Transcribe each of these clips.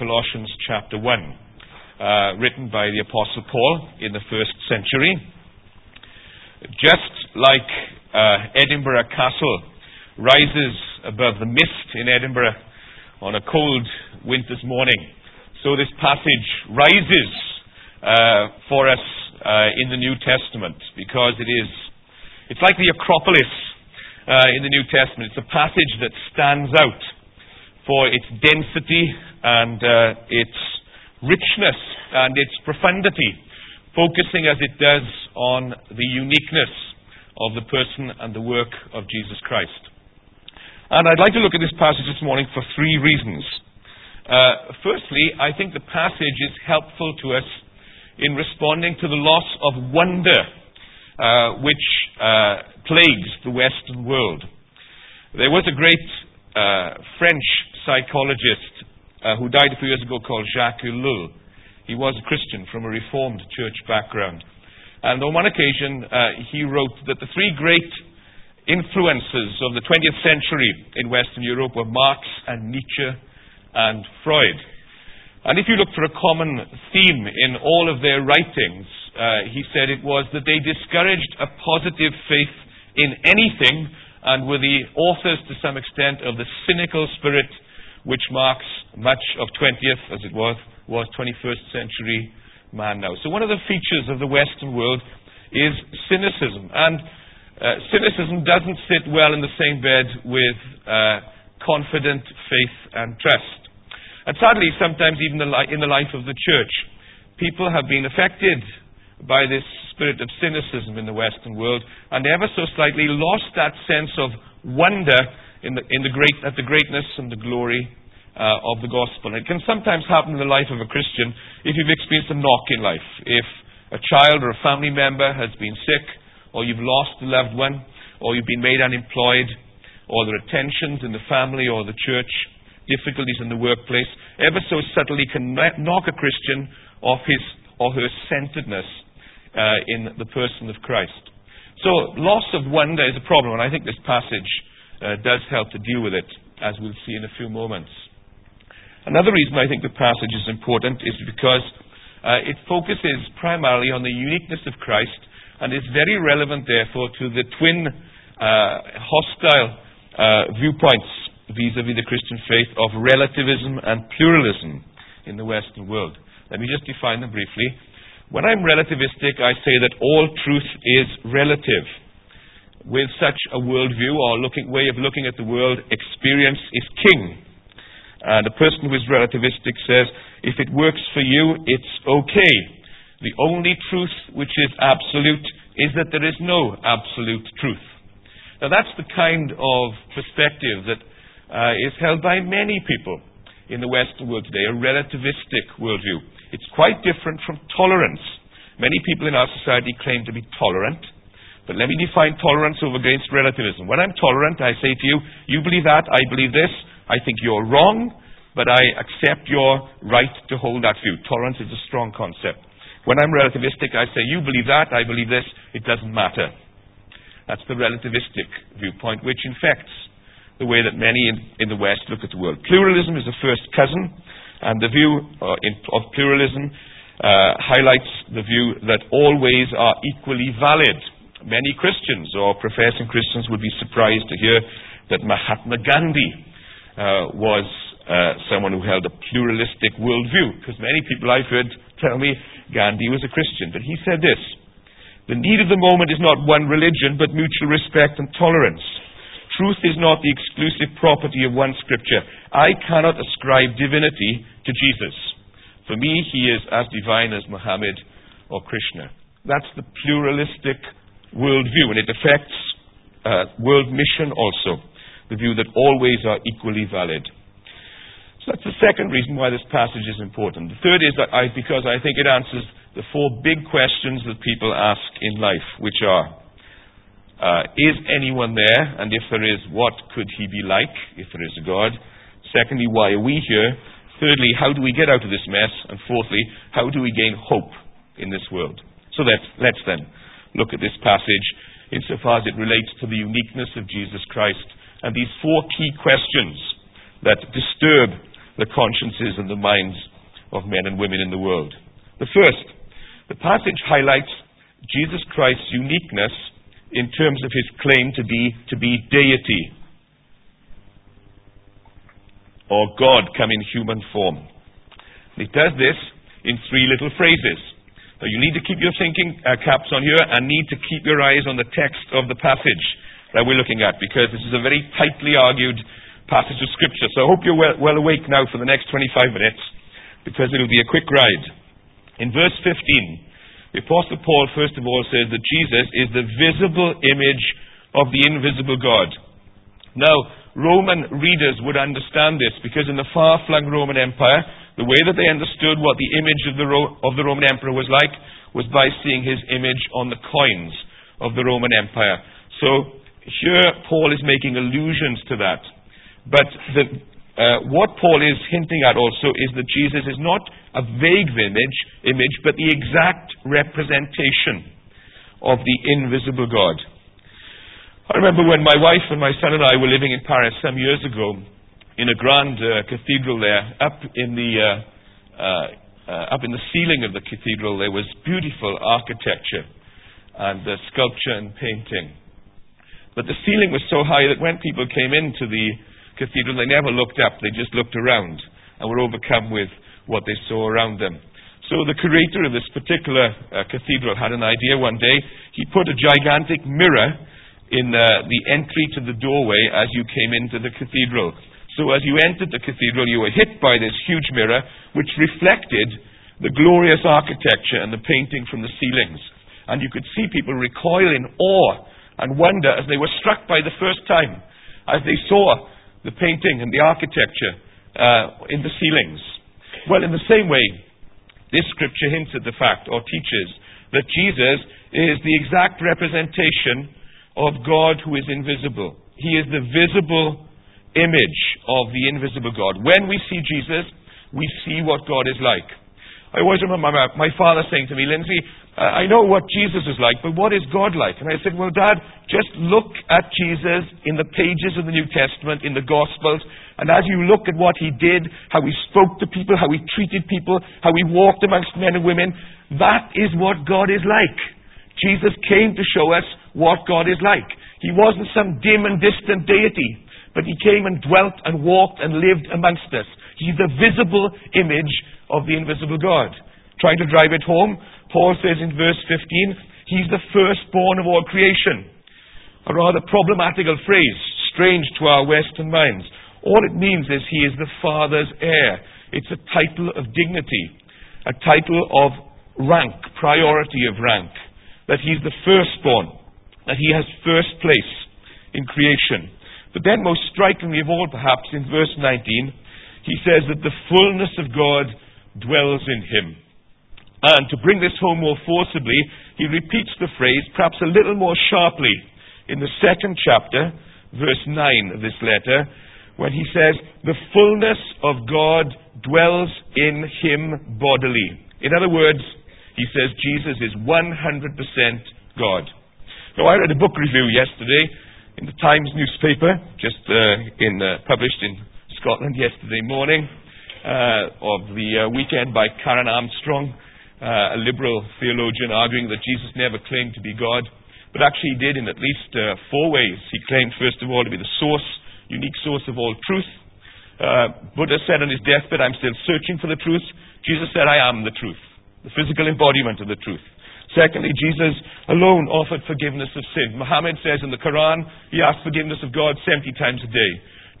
Colossians chapter 1, uh, written by the Apostle Paul in the first century. Just like uh, Edinburgh Castle rises above the mist in Edinburgh on a cold winter's morning, so this passage rises uh, for us uh, in the New Testament because it is, it's like the Acropolis uh, in the New Testament. It's a passage that stands out for its density and uh, its richness and its profundity, focusing as it does on the uniqueness of the person and the work of Jesus Christ. And I'd like to look at this passage this morning for three reasons. Uh, firstly, I think the passage is helpful to us in responding to the loss of wonder uh, which uh, plagues the Western world. There was a great uh, French psychologist uh, who died a few years ago called Jacques Ellul. He was a Christian from a Reformed church background. And on one occasion, uh, he wrote that the three great influences of the 20th century in Western Europe were Marx and Nietzsche and Freud. And if you look for a common theme in all of their writings, uh, he said it was that they discouraged a positive faith in anything and were the authors to some extent of the cynical spirit which marks much of 20th, as it was, was 21st century man now. So one of the features of the Western world is cynicism. And uh, cynicism doesn't sit well in the same bed with uh, confident faith and trust. And sadly, sometimes even in the life of the church, people have been affected by this spirit of cynicism in the Western world and ever so slightly lost that sense of wonder in the, in the great, at the greatness and the glory uh, of the gospel. It can sometimes happen in the life of a Christian if you've experienced a knock in life. If a child or a family member has been sick, or you've lost a loved one, or you've been made unemployed, or there are tensions in the family or the church, difficulties in the workplace, ever so subtly can knock a Christian off his or her centeredness uh, in the person of Christ. So, loss of wonder is a problem, and I think this passage uh, does help to deal with it, as we'll see in a few moments. Another reason I think the passage is important is because uh, it focuses primarily on the uniqueness of Christ and is very relevant, therefore, to the twin uh, hostile uh, viewpoints vis-à-vis the Christian faith of relativism and pluralism in the Western world. Let me just define them briefly. When I'm relativistic, I say that all truth is relative. With such a worldview or looking, way of looking at the world, experience is king. And a person who is relativistic says, if it works for you, it's okay. The only truth which is absolute is that there is no absolute truth. Now, that's the kind of perspective that uh, is held by many people in the Western world today, a relativistic worldview. It's quite different from tolerance. Many people in our society claim to be tolerant, but let me define tolerance over against relativism. When I'm tolerant, I say to you, you believe that, I believe this, I think you're wrong, but I accept your right to hold that view. Tolerance is a strong concept. When I'm relativistic, I say, you believe that, I believe this, it doesn't matter. That's the relativistic viewpoint, which infects the way that many in, in the West look at the world. Pluralism is a first cousin, and the view uh, in, of pluralism uh, highlights the view that all ways are equally valid. Many Christians or professing Christians would be surprised to hear that Mahatma Gandhi uh, was uh, someone who held a pluralistic worldview, because many people I've heard tell me Gandhi was a Christian. But he said this The need of the moment is not one religion, but mutual respect and tolerance. Truth is not the exclusive property of one scripture. I cannot ascribe divinity to Jesus. For me, he is as divine as Muhammad or Krishna. That's the pluralistic worldview, and it affects uh, world mission also, the view that all ways are equally valid. So that's the second reason why this passage is important. The third is that I, because I think it answers the four big questions that people ask in life, which are uh, is anyone there? And if there is, what could he be like if there is a God? Secondly, why are we here? Thirdly, how do we get out of this mess? And fourthly, how do we gain hope in this world? So let's, let's then look at this passage insofar as it relates to the uniqueness of Jesus Christ and these four key questions that disturb the consciences and the minds of men and women in the world. The first, the passage highlights Jesus Christ's uniqueness in terms of his claim to be, to be deity or God come in human form. He does this in three little phrases. So you need to keep your thinking uh, caps on here and need to keep your eyes on the text of the passage that we're looking at because this is a very tightly argued passage of Scripture. So I hope you're well, well awake now for the next 25 minutes because it'll be a quick ride. In verse 15, the Apostle Paul, first of all, says that Jesus is the visible image of the invisible God. Now, Roman readers would understand this because in the far flung Roman Empire, the way that they understood what the image of the, Ro- of the Roman Emperor was like was by seeing his image on the coins of the Roman Empire. So here Paul is making allusions to that. But the, uh, what Paul is hinting at also is that Jesus is not a vague image, image, but the exact representation of the invisible God. I remember when my wife and my son and I were living in Paris some years ago in a grand uh, cathedral there, up in the uh, uh, uh up in the ceiling of the cathedral, there was beautiful architecture and sculpture and painting. But the ceiling was so high that when people came into the cathedral, they never looked up; they just looked around and were overcome with what they saw around them. So the curator of this particular uh, cathedral had an idea one day. He put a gigantic mirror in uh, the entry to the doorway as you came into the cathedral. So as you entered the cathedral, you were hit by this huge mirror which reflected the glorious architecture and the painting from the ceilings. And you could see people recoil in awe and wonder as they were struck by the first time, as they saw the painting and the architecture uh, in the ceilings. Well, in the same way, this scripture hints at the fact or teaches that Jesus is the exact representation of God who is invisible. He is the visible image of the invisible God. When we see Jesus, we see what God is like. I always remember my, my father saying to me, Lindsay, uh, I know what Jesus is like, but what is God like? And I said, Well, Dad, just look at Jesus in the pages of the New Testament, in the Gospels, and as you look at what he did, how he spoke to people, how he treated people, how he walked amongst men and women, that is what God is like. Jesus came to show us what God is like. He wasn't some dim and distant deity, but he came and dwelt and walked and lived amongst us. He's the visible image of the invisible God. Trying to drive it home, Paul says in verse 15, He's the firstborn of all creation. A rather problematical phrase, strange to our Western minds. All it means is he is the Father's heir. It's a title of dignity, a title of rank, priority of rank. That he's the firstborn, that he has first place in creation. But then, most strikingly of all, perhaps, in verse 19, he says that the fullness of God dwells in him. And to bring this home more forcibly, he repeats the phrase, perhaps a little more sharply, in the second chapter, verse 9 of this letter, when he says, The fullness of God dwells in him bodily. In other words, he says Jesus is 100% God. Now, I read a book review yesterday in the Times newspaper, just uh, in, uh, published in Scotland yesterday morning, uh, of the uh, weekend by Karen Armstrong, uh, a liberal theologian, arguing that Jesus never claimed to be God, but actually he did in at least uh, four ways. He claimed, first of all, to be the source unique source of all truth. Buddha said on his deathbed, I'm still searching for the truth. Jesus said, I am the truth, the physical embodiment of the truth. Secondly, Jesus alone offered forgiveness of sin. Muhammad says in the Quran, he asked forgiveness of God 70 times a day.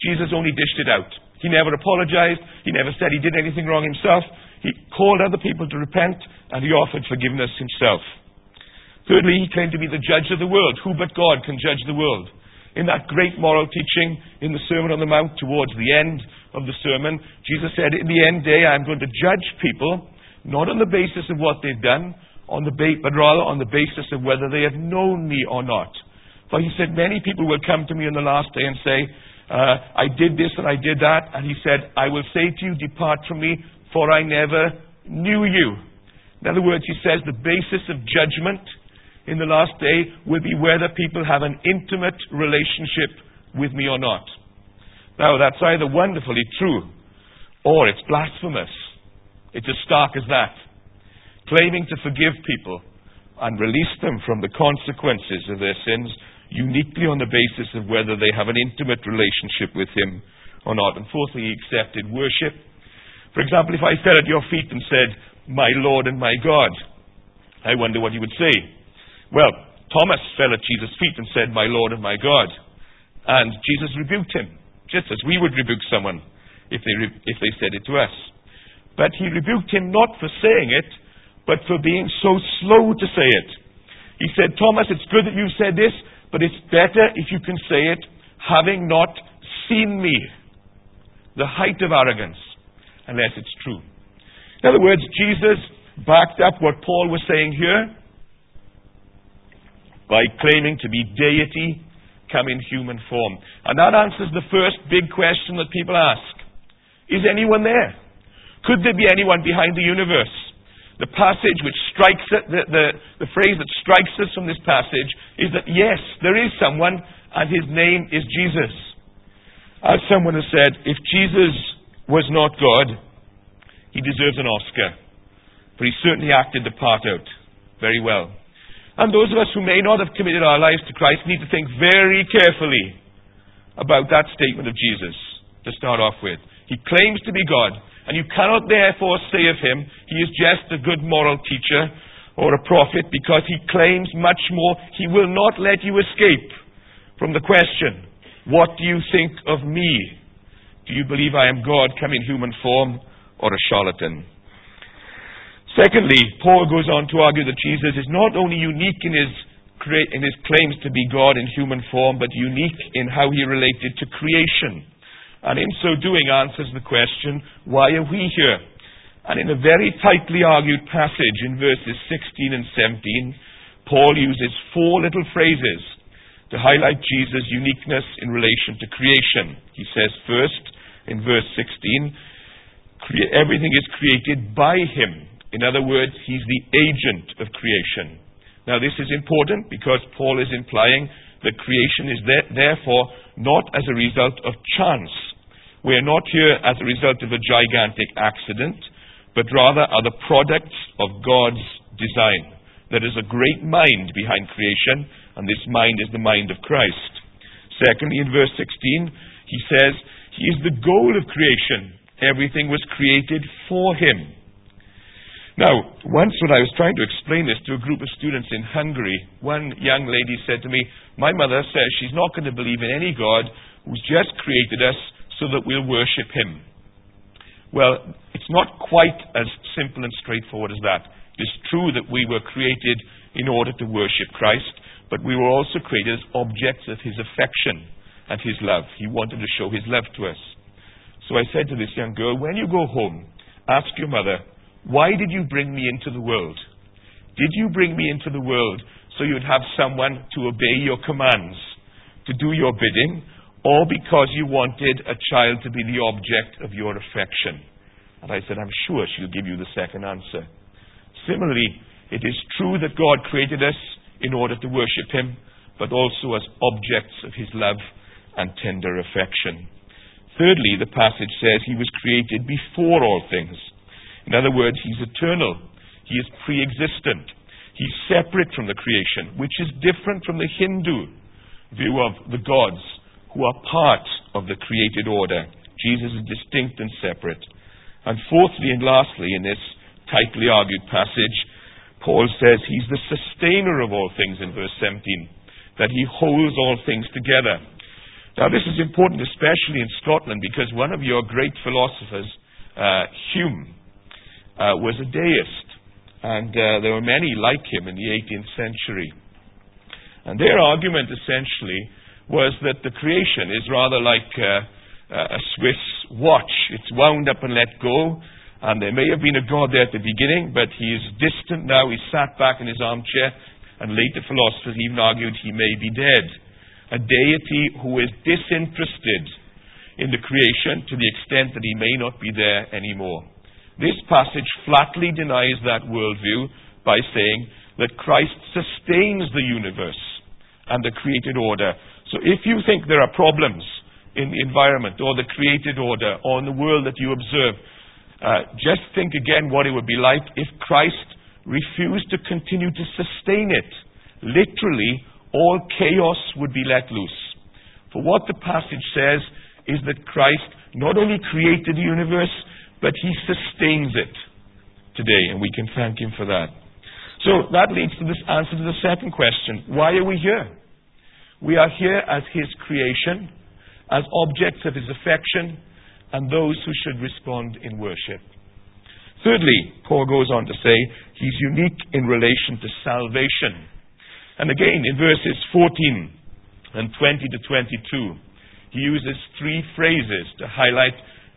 Jesus only dished it out. He never apologized. He never said he did anything wrong himself. He called other people to repent, and he offered forgiveness himself. Thirdly, he claimed to be the judge of the world. Who but God can judge the world? in that great moral teaching in the Sermon on the Mount towards the end of the sermon, Jesus said, In the end day, I'm going to judge people not on the basis of what they've done, on the ba- but rather on the basis of whether they have known me or not. For he said, Many people will come to me in the last day and say, uh, I did this and I did that. And he said, I will say to you, Depart from me, for I never knew you. In other words, he says the basis of judgment in the last day will be whether people have an intimate relationship with me or not. Now, that's either wonderfully true or it's blasphemous. It's as stark as that. Claiming to forgive people and release them from the consequences of their sins uniquely on the basis of whether they have an intimate relationship with Him or not. And fourthly, He accepted worship. For example, if I fell at your feet and said, My Lord and my God, I wonder what you would say. Well, Thomas fell at Jesus' feet and said, My Lord and my God. And Jesus rebuked him, just as we would rebuke someone if they, re- if they said it to us. But he rebuked him not for saying it, but for being so slow to say it. He said, Thomas, it's good that you've said this, but it's better if you can say it having not seen me. The height of arrogance, unless it's true. In other words, Jesus backed up what Paul was saying here by claiming to be deity come in human form. And that answers the first big question that people ask. Is anyone there? Could there be anyone behind the universe? The passage which strikes it, the, the, the phrase that strikes us from this passage is that yes, there is someone and his name is Jesus. As someone has said, if Jesus was not God, he deserves an Oscar. For he certainly acted the part out very well. And those of us who may not have committed our lives to Christ need to think very carefully about that statement of Jesus to start off with. He claims to be God, and you cannot therefore say of him, he is just a good moral teacher or a prophet, because he claims much more. He will not let you escape from the question, What do you think of me? Do you believe I am God come in human form or a charlatan? Secondly, Paul goes on to argue that Jesus is not only unique in his, in his claims to be God in human form, but unique in how he related to creation. And in so doing, answers the question, why are we here? And in a very tightly argued passage in verses 16 and 17, Paul uses four little phrases to highlight Jesus' uniqueness in relation to creation. He says, first, in verse 16, everything is created by him. In other words, he's the agent of creation. Now, this is important because Paul is implying that creation is therefore not as a result of chance. We are not here as a result of a gigantic accident, but rather are the products of God's design. There is a great mind behind creation, and this mind is the mind of Christ. Secondly, in verse 16, he says, He is the goal of creation. Everything was created for Him. Now, once when I was trying to explain this to a group of students in Hungary, one young lady said to me, My mother says she's not going to believe in any God who's just created us so that we'll worship him. Well, it's not quite as simple and straightforward as that. It's true that we were created in order to worship Christ, but we were also created as objects of his affection and his love. He wanted to show his love to us. So I said to this young girl, when you go home, ask your mother, why did you bring me into the world? Did you bring me into the world so you'd have someone to obey your commands, to do your bidding, or because you wanted a child to be the object of your affection? And I said, I'm sure she'll give you the second answer. Similarly, it is true that God created us in order to worship Him, but also as objects of His love and tender affection. Thirdly, the passage says He was created before all things. In other words, he's eternal. He is pre existent. He's separate from the creation, which is different from the Hindu view of the gods who are part of the created order. Jesus is distinct and separate. And fourthly and lastly, in this tightly argued passage, Paul says he's the sustainer of all things in verse 17, that he holds all things together. Now, this is important, especially in Scotland, because one of your great philosophers, uh, Hume, uh, was a deist. And uh, there were many like him in the 18th century. And their argument essentially was that the creation is rather like uh, a Swiss watch. It's wound up and let go. And there may have been a God there at the beginning, but he is distant now. He's sat back in his armchair. And later philosophers even argued he may be dead. A deity who is disinterested in the creation to the extent that he may not be there anymore. This passage flatly denies that worldview by saying that Christ sustains the universe and the created order. So if you think there are problems in the environment or the created order or in the world that you observe. Uh, just think again what it would be like if Christ refused to continue to sustain it. Literally, all chaos would be let loose. For what the passage says is that Christ not only created the universe, but he sustains it today, and we can thank him for that. So that leads to this answer to the second question. Why are we here? We are here as his creation, as objects of his affection, and those who should respond in worship. Thirdly, Paul goes on to say he's unique in relation to salvation. And again, in verses 14 and 20 to 22, he uses three phrases to highlight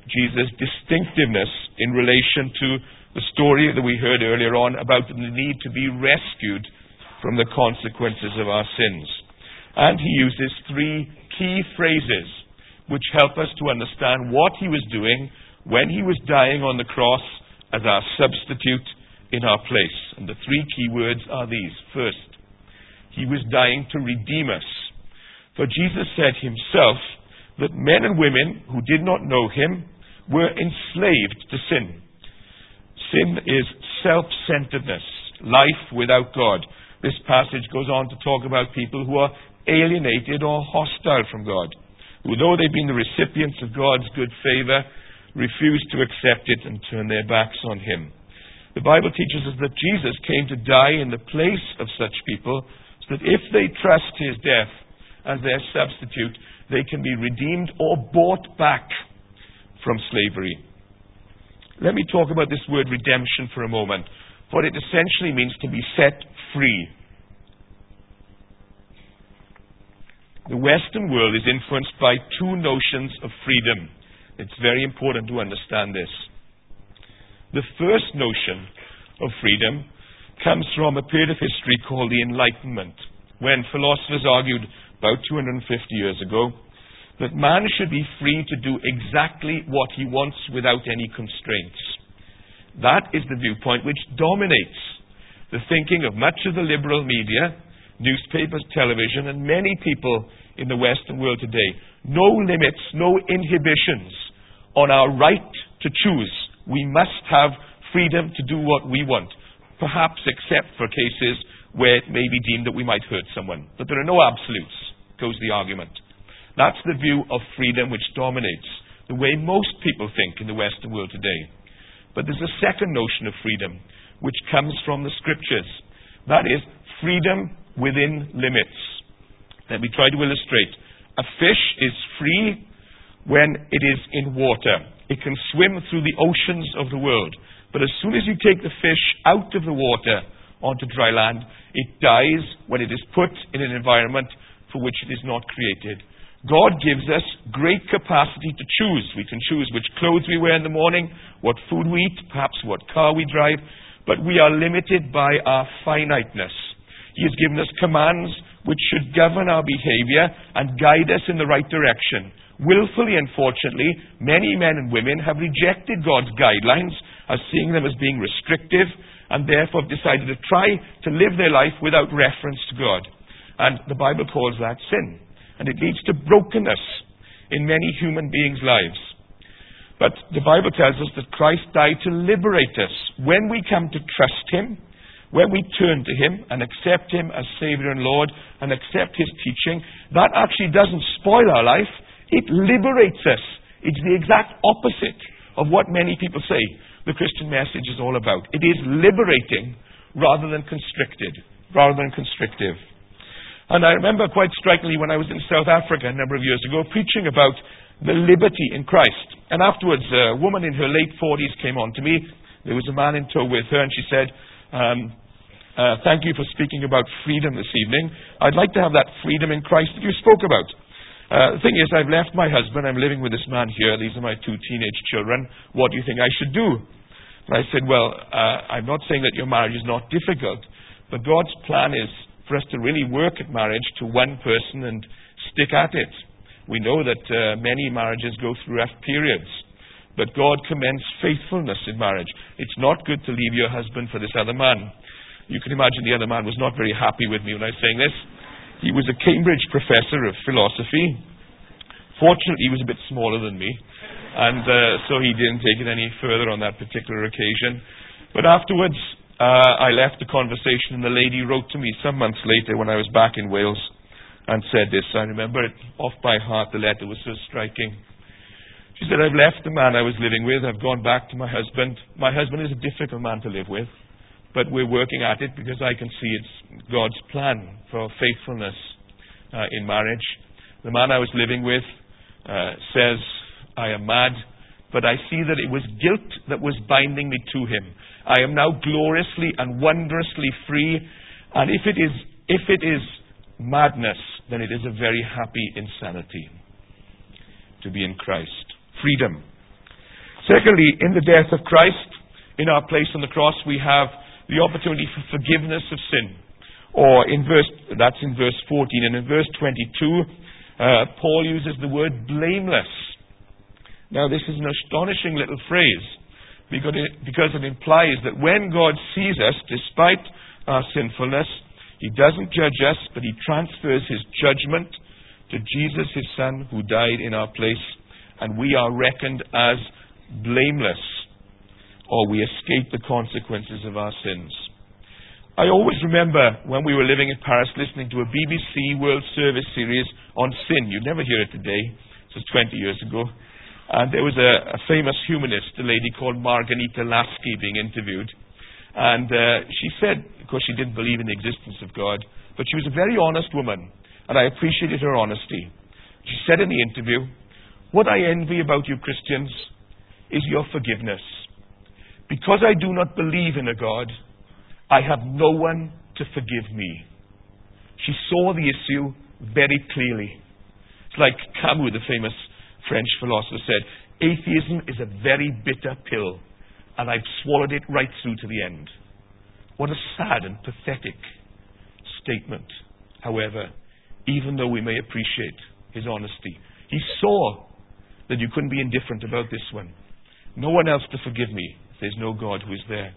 Jesus' distinctiveness in relation to the story that we heard earlier on about the need to be rescued from the consequences of our sins. And he uses three key phrases which help us to understand what he was doing when he was dying on the cross as our substitute in our place. And the three key words are these. First, he was dying to redeem us. For Jesus said himself that men and women who did not know him were enslaved to sin. Sin is self centeredness, life without God. This passage goes on to talk about people who are alienated or hostile from God, who, though they've been the recipients of God's good favor, refuse to accept it and turn their backs on Him. The Bible teaches us that Jesus came to die in the place of such people so that if they trust his death as their substitute, they can be redeemed or bought back from slavery. Let me talk about this word redemption for a moment. What it essentially means to be set free. The Western world is influenced by two notions of freedom. It's very important to understand this. The first notion of freedom comes from a period of history called the Enlightenment, when philosophers argued about 250 years ago that man should be free to do exactly what he wants without any constraints. That is the viewpoint which dominates the thinking of much of the liberal media, newspapers, television, and many people in the Western world today. No limits, no inhibitions on our right to choose. We must have freedom to do what we want perhaps except for cases where it may be deemed that we might hurt someone. But there are no absolutes, goes the argument. That's the view of freedom which dominates the way most people think in the Western world today. But there's a second notion of freedom which comes from the scriptures. That is freedom within limits. Let me try to illustrate. A fish is free when it is in water. It can swim through the oceans of the world. But as soon as you take the fish out of the water onto dry land, it dies when it is put in an environment for which it is not created. God gives us great capacity to choose. We can choose which clothes we wear in the morning, what food we eat, perhaps what car we drive, but we are limited by our finiteness. He has given us commands which should govern our behavior and guide us in the right direction. Willfully, unfortunately, many men and women have rejected God's guidelines as seeing them as being restrictive and therefore have decided to try to live their life without reference to God. And the Bible calls that sin. And it leads to brokenness in many human beings' lives. But the Bible tells us that Christ died to liberate us. When we come to trust Him, when we turn to Him and accept Him as Savior and Lord and accept His teaching, that actually doesn't spoil our life, it liberates us. It's the exact opposite of what many people say the Christian message is all about. It is liberating rather than constricted, rather than constrictive. And I remember quite strikingly when I was in South Africa a number of years ago preaching about the liberty in Christ. And afterwards, a woman in her late 40s came on to me. There was a man in tow with her, and she said, um, uh, Thank you for speaking about freedom this evening. I'd like to have that freedom in Christ that you spoke about. Uh, the thing is, I've left my husband. I'm living with this man here. These are my two teenage children. What do you think I should do? And I said, Well, uh, I'm not saying that your marriage is not difficult, but God's plan is for us to really work at marriage to one person and stick at it. We know that uh, many marriages go through rough periods, but God commends faithfulness in marriage. It's not good to leave your husband for this other man. You can imagine the other man was not very happy with me when I was saying this. He was a Cambridge professor of philosophy, Fortunately, he was a bit smaller than me, and uh, so he didn't take it any further on that particular occasion. But afterwards, uh, I left the conversation, and the lady wrote to me some months later when I was back in Wales and said this. I remember it off by heart. The letter was so striking. She said, I've left the man I was living with. I've gone back to my husband. My husband is a difficult man to live with, but we're working at it because I can see it's God's plan for faithfulness uh, in marriage. The man I was living with uh, says, I am mad, but I see that it was guilt that was binding me to him. I am now gloriously and wondrously free, and if it is, if it is madness, then it is a very happy insanity to be in Christ. Freedom. Secondly, in the death of Christ, in our place on the cross, we have the opportunity for forgiveness of sin. Or in verse, that's in verse 14. And in verse 22, uh, Paul uses the word blameless. Now, this is an astonishing little phrase because it, implies that when God sees us, despite our sinfulness, He doesn't judge us, but He transfers His judgment to Jesus, His Son, who died in our place, and we are reckoned as blameless, or we escape the consequences of our sins. I always remember when we were living in Paris listening to a BBC World Service series on sin. You'd never hear it today. This was 20 years ago. And there was a, a famous humanist, a lady called Marghanita Laski, being interviewed. And uh, she said, of course, she didn't believe in the existence of God, but she was a very honest woman, and I appreciated her honesty. She said in the interview, What I envy about you Christians is your forgiveness. Because I do not believe in a God, I have no one to forgive me. She saw the issue very clearly. It's like Camus, the famous French philosopher, said atheism is a very bitter pill, and I've swallowed it right through to the end. What a sad and pathetic statement. However, even though we may appreciate his honesty, he saw that you couldn't be indifferent about this one. No one else to forgive me there's no God who is there.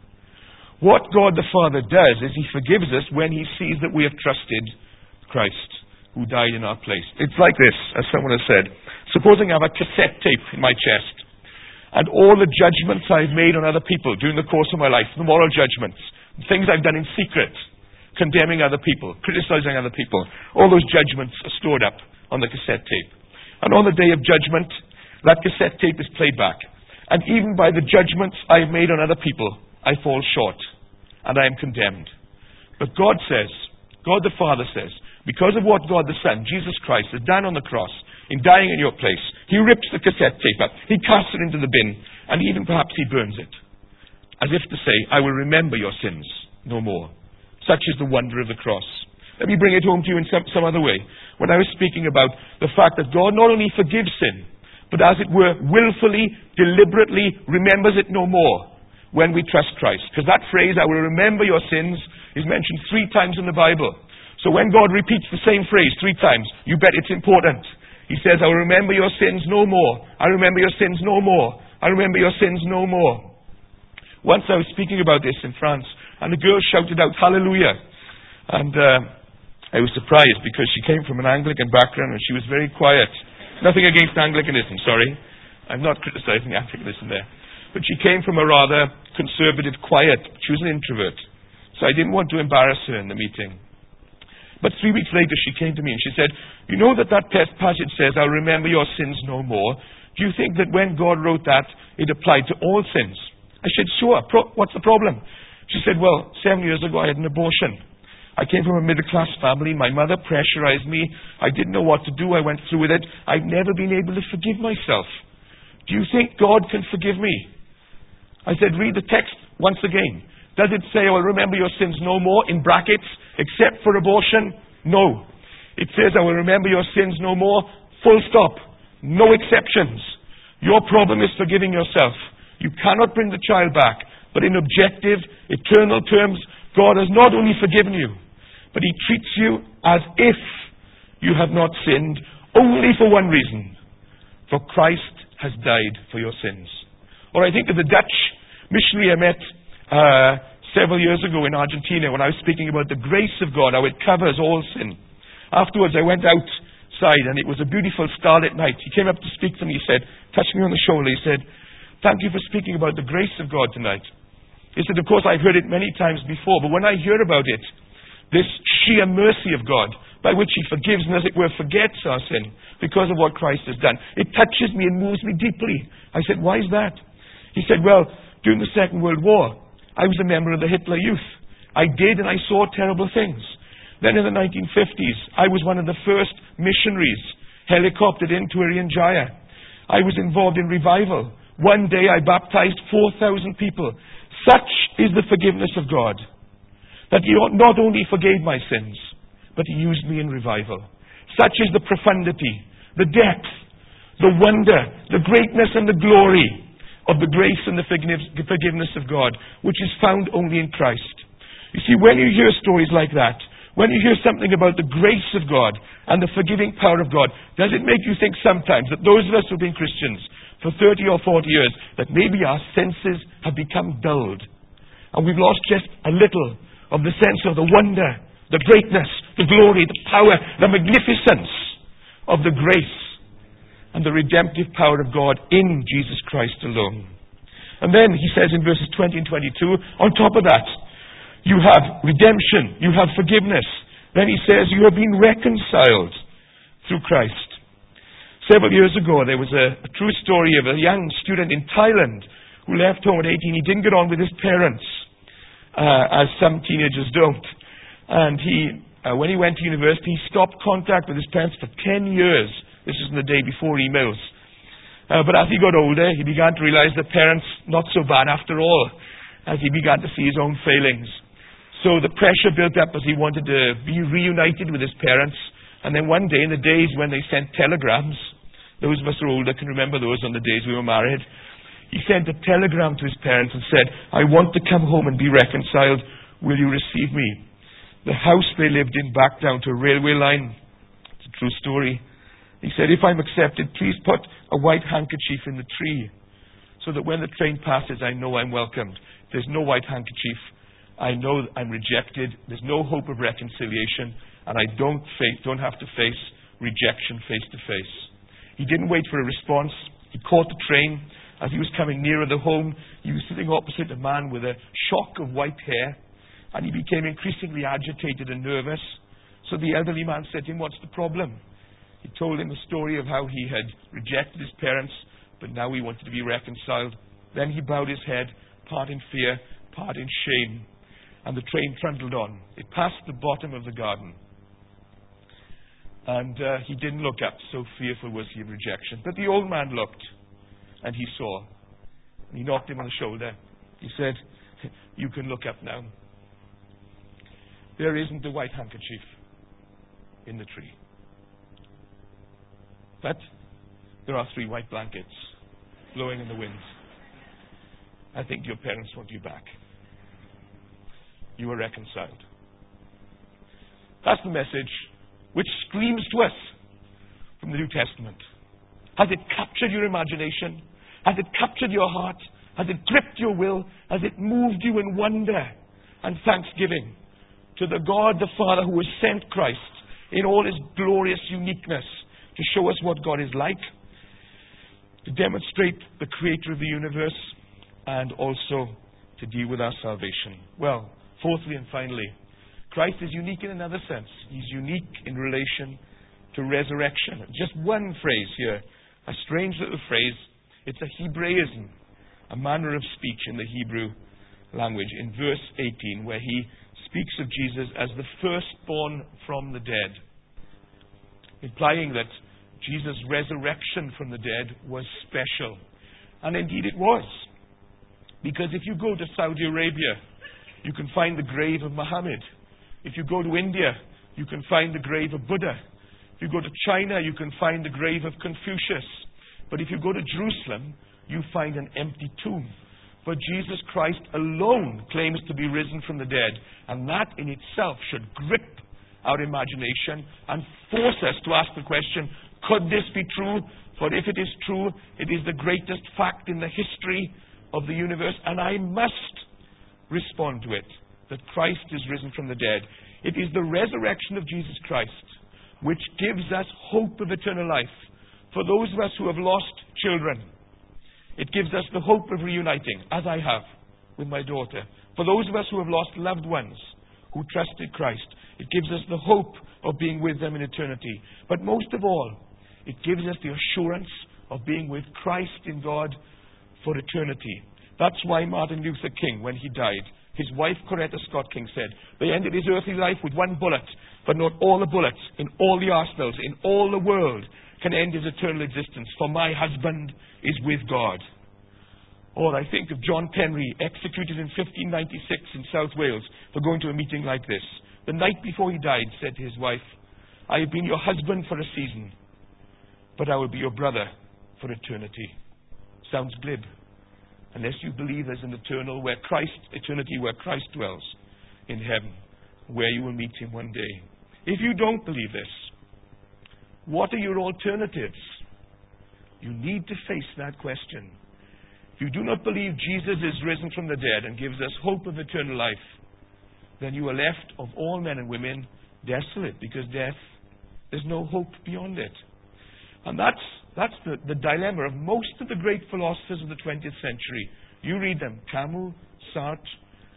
What God the Father does is He forgives us when He sees that we have trusted Christ, who died in our place. It's like this, as someone has said. Supposing I have a cassette tape in my chest, and all the judgments I've made on other people during the course of my life, the moral judgments, things I've done in secret, condemning other people, criticizing other people, all those judgments are stored up on the cassette tape. And on the day of judgment, that cassette tape is played back. And even by the judgments I've made on other people, I fall short and I am condemned. But God says, God the Father says, because of what God the Son, Jesus Christ, has done on the cross in dying in your place, He rips the cassette tape up, He casts it into the bin, and even perhaps He burns it. As if to say, I will remember your sins no more. Such is the wonder of the cross. Let me bring it home to you in some, some other way. When I was speaking about the fact that God not only forgives sin, but as it were, willfully, deliberately remembers it no more when we trust Christ. Because that phrase, I will remember your sins, is mentioned three times in the Bible. So when God repeats the same phrase three times, you bet it's important. He says, I will remember your sins no more. I remember your sins no more. I remember your sins no more. Once I was speaking about this in France, and a girl shouted out, Hallelujah. And uh, I was surprised because she came from an Anglican background and she was very quiet. Nothing against Anglicanism, sorry. I'm not criticizing Anglicanism there. But she came from a rather conservative, quiet, she was an introvert. So I didn't want to embarrass her in the meeting. But three weeks later, she came to me and she said, You know that that passage says, I'll remember your sins no more. Do you think that when God wrote that, it applied to all sins? I said, Sure. Pro- what's the problem? She said, Well, seven years ago, I had an abortion. I came from a middle class family. My mother pressurized me. I didn't know what to do. I went through with it. I've never been able to forgive myself. Do you think God can forgive me? I said, read the text once again. Does it say, I will remember your sins no more, in brackets, except for abortion? No. It says, I will remember your sins no more, full stop. No exceptions. Your problem is forgiving yourself. You cannot bring the child back. But in objective, eternal terms, God has not only forgiven you, but He treats you as if you have not sinned, only for one reason. For Christ has died for your sins. Or I think of the Dutch missionary I met uh, several years ago in Argentina when I was speaking about the grace of God, how it covers all sin. Afterwards, I went outside and it was a beautiful starlit night. He came up to speak to me. He said, touched me on the shoulder. He said, Thank you for speaking about the grace of God tonight. He said, Of course, I've heard it many times before, but when I hear about it, this sheer mercy of God, by which He forgives and, as it were, forgets our sin because of what Christ has done, it touches me and moves me deeply. I said, Why is that? He said, Well, during the Second World War, I was a member of the Hitler Youth. I did and I saw terrible things. Then in the 1950s, I was one of the first missionaries helicoptered into Irian Jaya. I was involved in revival. One day I baptized 4,000 people. Such is the forgiveness of God. That He not only forgave my sins, but He used me in revival. Such is the profundity, the depth, the wonder, the greatness and the glory of the grace and the forgiveness of God, which is found only in Christ. You see, when you hear stories like that, when you hear something about the grace of God and the forgiving power of God, does it make you think sometimes that those of us who've been Christians for 30 or 40 years, that maybe our senses have become dulled and we've lost just a little of the sense of the wonder, the greatness, the glory, the power, the magnificence of the grace and the redemptive power of God in Jesus Christ alone. And then he says in verses 20 and 22, on top of that, you have redemption. You have forgiveness. Then he says, You have been reconciled through Christ. Several years ago, there was a, a true story of a young student in Thailand who left home at 18. He didn't get on with his parents, uh, as some teenagers don't. And he, uh, when he went to university, he stopped contact with his parents for 10 years. This is in the day before emails. Uh, but as he got older, he began to realize that parents not so bad after all, as he began to see his own failings. So the pressure built up as he wanted to be reunited with his parents. And then one day, in the days when they sent telegrams, those of us who are older can remember those on the days we were married. He sent a telegram to his parents and said, I want to come home and be reconciled. Will you receive me? The house they lived in back down to a railway line. It's a true story. He said, If I'm accepted, please put a white handkerchief in the tree so that when the train passes, I know I'm welcomed. There's no white handkerchief, I know I'm rejected. There's no hope of reconciliation, and I don't, face, don't have to face rejection face to face. He didn't wait for a response. He caught the train. As he was coming nearer the home, he was sitting opposite a man with a shock of white hair, and he became increasingly agitated and nervous. So the elderly man said to him, What's the problem? He told him the story of how he had rejected his parents, but now he wanted to be reconciled. Then he bowed his head, part in fear, part in shame and the train trundled on. It passed the bottom of the garden. And uh, he didn't look up, so fearful was he of rejection. But the old man looked, and he saw. And he knocked him on the shoulder. He said, You can look up now. There isn't a white handkerchief in the tree. But there are three white blankets blowing in the wind. I think your parents want you back you are reconciled. That's the message which screams to us from the New Testament. Has it captured your imagination? Has it captured your heart? Has it gripped your will? Has it moved you in wonder and thanksgiving to the God the Father who has sent Christ in all his glorious uniqueness to show us what God is like, to demonstrate the creator of the universe, and also to deal with our salvation? Well, Fourthly and finally, Christ is unique in another sense. He's unique in relation to resurrection. Just one phrase here, a strange little phrase. It's a Hebraism, a manner of speech in the Hebrew language in verse 18, where he speaks of Jesus as the firstborn from the dead, implying that Jesus' resurrection from the dead was special. And indeed it was. Because if you go to Saudi Arabia, you can find the grave of Muhammad. If you go to India, you can find the grave of Buddha. If you go to China, you can find the grave of Confucius. But if you go to Jerusalem, you find an empty tomb. But Jesus Christ alone claims to be risen from the dead. And that in itself should grip our imagination and force us to ask the question could this be true? For if it is true, it is the greatest fact in the history of the universe. And I must respond to it that Christ is risen from the dead. It is the resurrection of Jesus Christ which gives us hope of eternal life. For those of us who have lost children, it gives us the hope of reuniting, as I have with my daughter. For those of us who have lost loved ones who trusted Christ, it gives us the hope of being with them in eternity. But most of all, it gives us the assurance of being with Christ in God for eternity. That's why Martin Luther King, when he died, his wife Coretta Scott King said, They ended his earthly life with one bullet, but not all the bullets in all the arsenals in all the world can end his eternal existence, for my husband is with God. Or I think of John Penry, executed in 1596 in South Wales for going to a meeting like this. The night before he died, said to his wife, I have been your husband for a season, but I will be your brother for eternity. Sounds glib. Unless you believe there's an eternal where Christ, eternity where Christ dwells in heaven, where you will meet him one day. If you don't believe this, what are your alternatives? You need to face that question. If you do not believe Jesus is risen from the dead and gives us hope of eternal life, then you are left of all men and women desolate because death, there's no hope beyond it. And that's, that's the, the dilemma of most of the great philosophers of the 20th century. You read them, Camus, Sartre,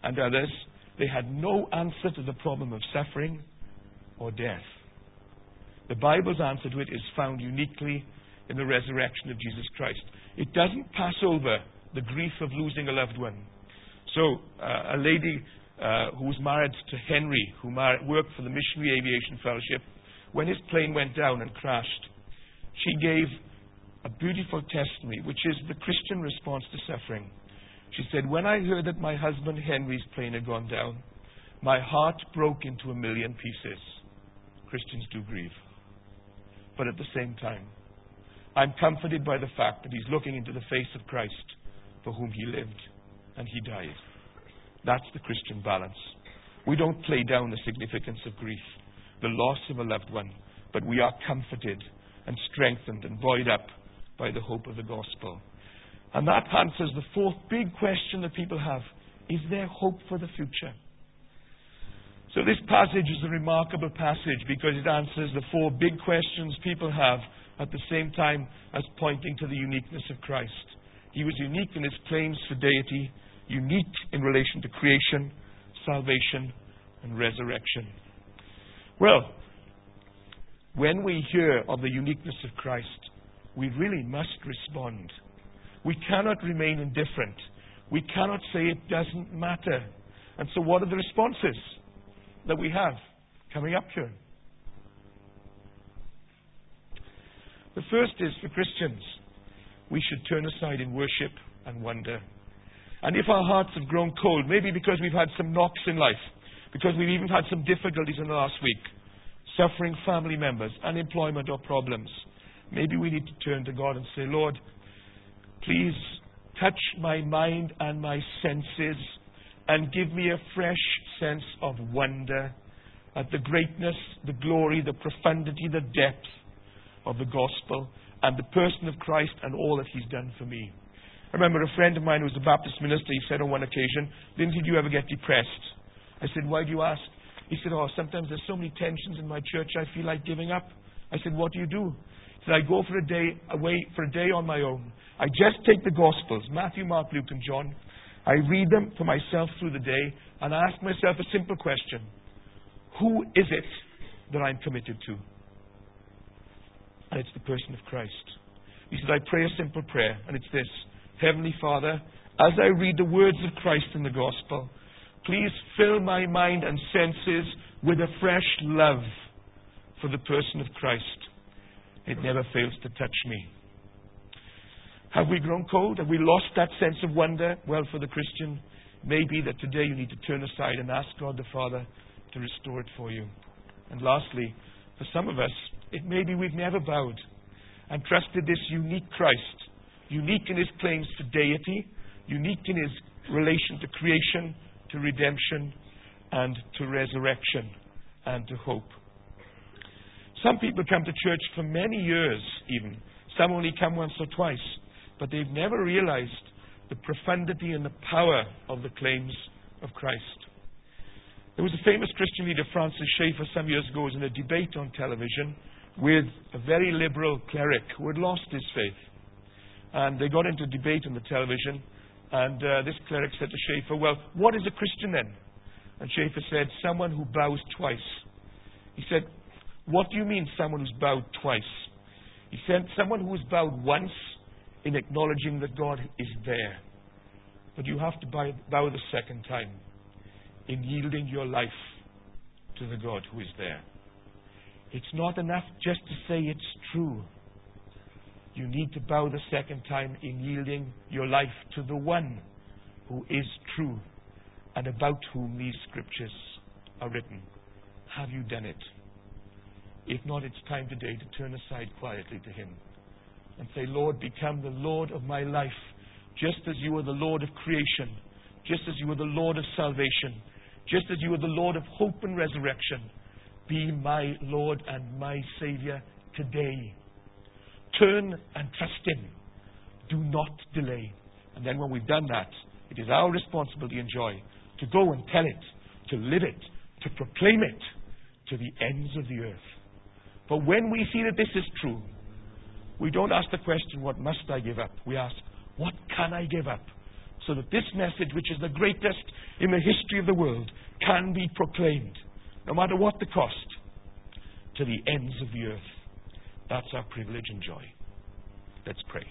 and others, they had no answer to the problem of suffering or death. The Bible's answer to it is found uniquely in the resurrection of Jesus Christ. It doesn't pass over the grief of losing a loved one. So, uh, a lady uh, who was married to Henry, who mar- worked for the Missionary Aviation Fellowship, when his plane went down and crashed, she gave a beautiful testimony, which is the Christian response to suffering. She said, When I heard that my husband Henry's plane had gone down, my heart broke into a million pieces. Christians do grieve. But at the same time, I'm comforted by the fact that he's looking into the face of Christ for whom he lived and he died. That's the Christian balance. We don't play down the significance of grief, the loss of a loved one, but we are comforted and strengthened and buoyed up by the hope of the gospel. And that answers the fourth big question that people have Is there hope for the future? So, this passage is a remarkable passage because it answers the four big questions people have at the same time as pointing to the uniqueness of Christ. He was unique in his claims for deity, unique in relation to creation, salvation, and resurrection. Well, when we hear of the uniqueness of Christ, we really must respond. We cannot remain indifferent. We cannot say it doesn't matter. And so, what are the responses that we have coming up here? The first is for Christians, we should turn aside in worship and wonder. And if our hearts have grown cold, maybe because we've had some knocks in life, because we've even had some difficulties in the last week, suffering family members, unemployment or problems, maybe we need to turn to God and say, Lord, please touch my mind and my senses and give me a fresh sense of wonder at the greatness, the glory, the profundity, the depth of the gospel and the person of Christ and all that he's done for me. I remember a friend of mine who was a Baptist minister, he said on one occasion, Didn't you ever get depressed? I said, Why do you ask? He said, Oh, sometimes there's so many tensions in my church, I feel like giving up. I said, What do you do? He said, I go for a day away for a day on my own. I just take the Gospels, Matthew, Mark, Luke, and John. I read them for myself through the day and I ask myself a simple question Who is it that I'm committed to? And it's the person of Christ. He said, I pray a simple prayer, and it's this Heavenly Father, as I read the words of Christ in the gospel, please fill my mind and senses with a fresh love for the person of Christ. It never fails to touch me. Have we grown cold? Have we lost that sense of wonder? Well, for the Christian, maybe that today you need to turn aside and ask God the Father to restore it for you. And lastly, for some of us, it may be we've never bowed and trusted this unique Christ, unique in his claims to deity, unique in his relation to creation, to redemption, and to resurrection, and to hope. Some people come to church for many years, even. Some only come once or twice, but they've never realized the profundity and the power of the claims of Christ. There was a famous Christian leader, Francis Schaeffer, some years ago, was in a debate on television with a very liberal cleric who had lost his faith. And they got into debate on the television, and uh, this cleric said to Schaeffer, Well, what is a Christian then? And Schaeffer said, Someone who bows twice. He said, What do you mean, someone who's bowed twice? He said, Someone who has bowed once in acknowledging that God is there. But you have to bow the second time in yielding your life to the God who is there. It's not enough just to say it's true. You need to bow the second time in yielding your life to the one who is true and about whom these scriptures are written. Have you done it? If not, it's time today to turn aside quietly to Him and say, Lord, become the Lord of my life, just as you are the Lord of creation, just as you are the Lord of salvation, just as you are the Lord of hope and resurrection. Be my Lord and my Savior today. Turn and trust Him. Do not delay. And then when we've done that, it is our responsibility and joy to go and tell it, to live it, to proclaim it to the ends of the earth. But when we see that this is true, we don't ask the question, What must I give up? We ask, What can I give up? So that this message, which is the greatest in the history of the world, can be proclaimed, no matter what the cost, to the ends of the earth. That's our privilege and joy. Let's pray.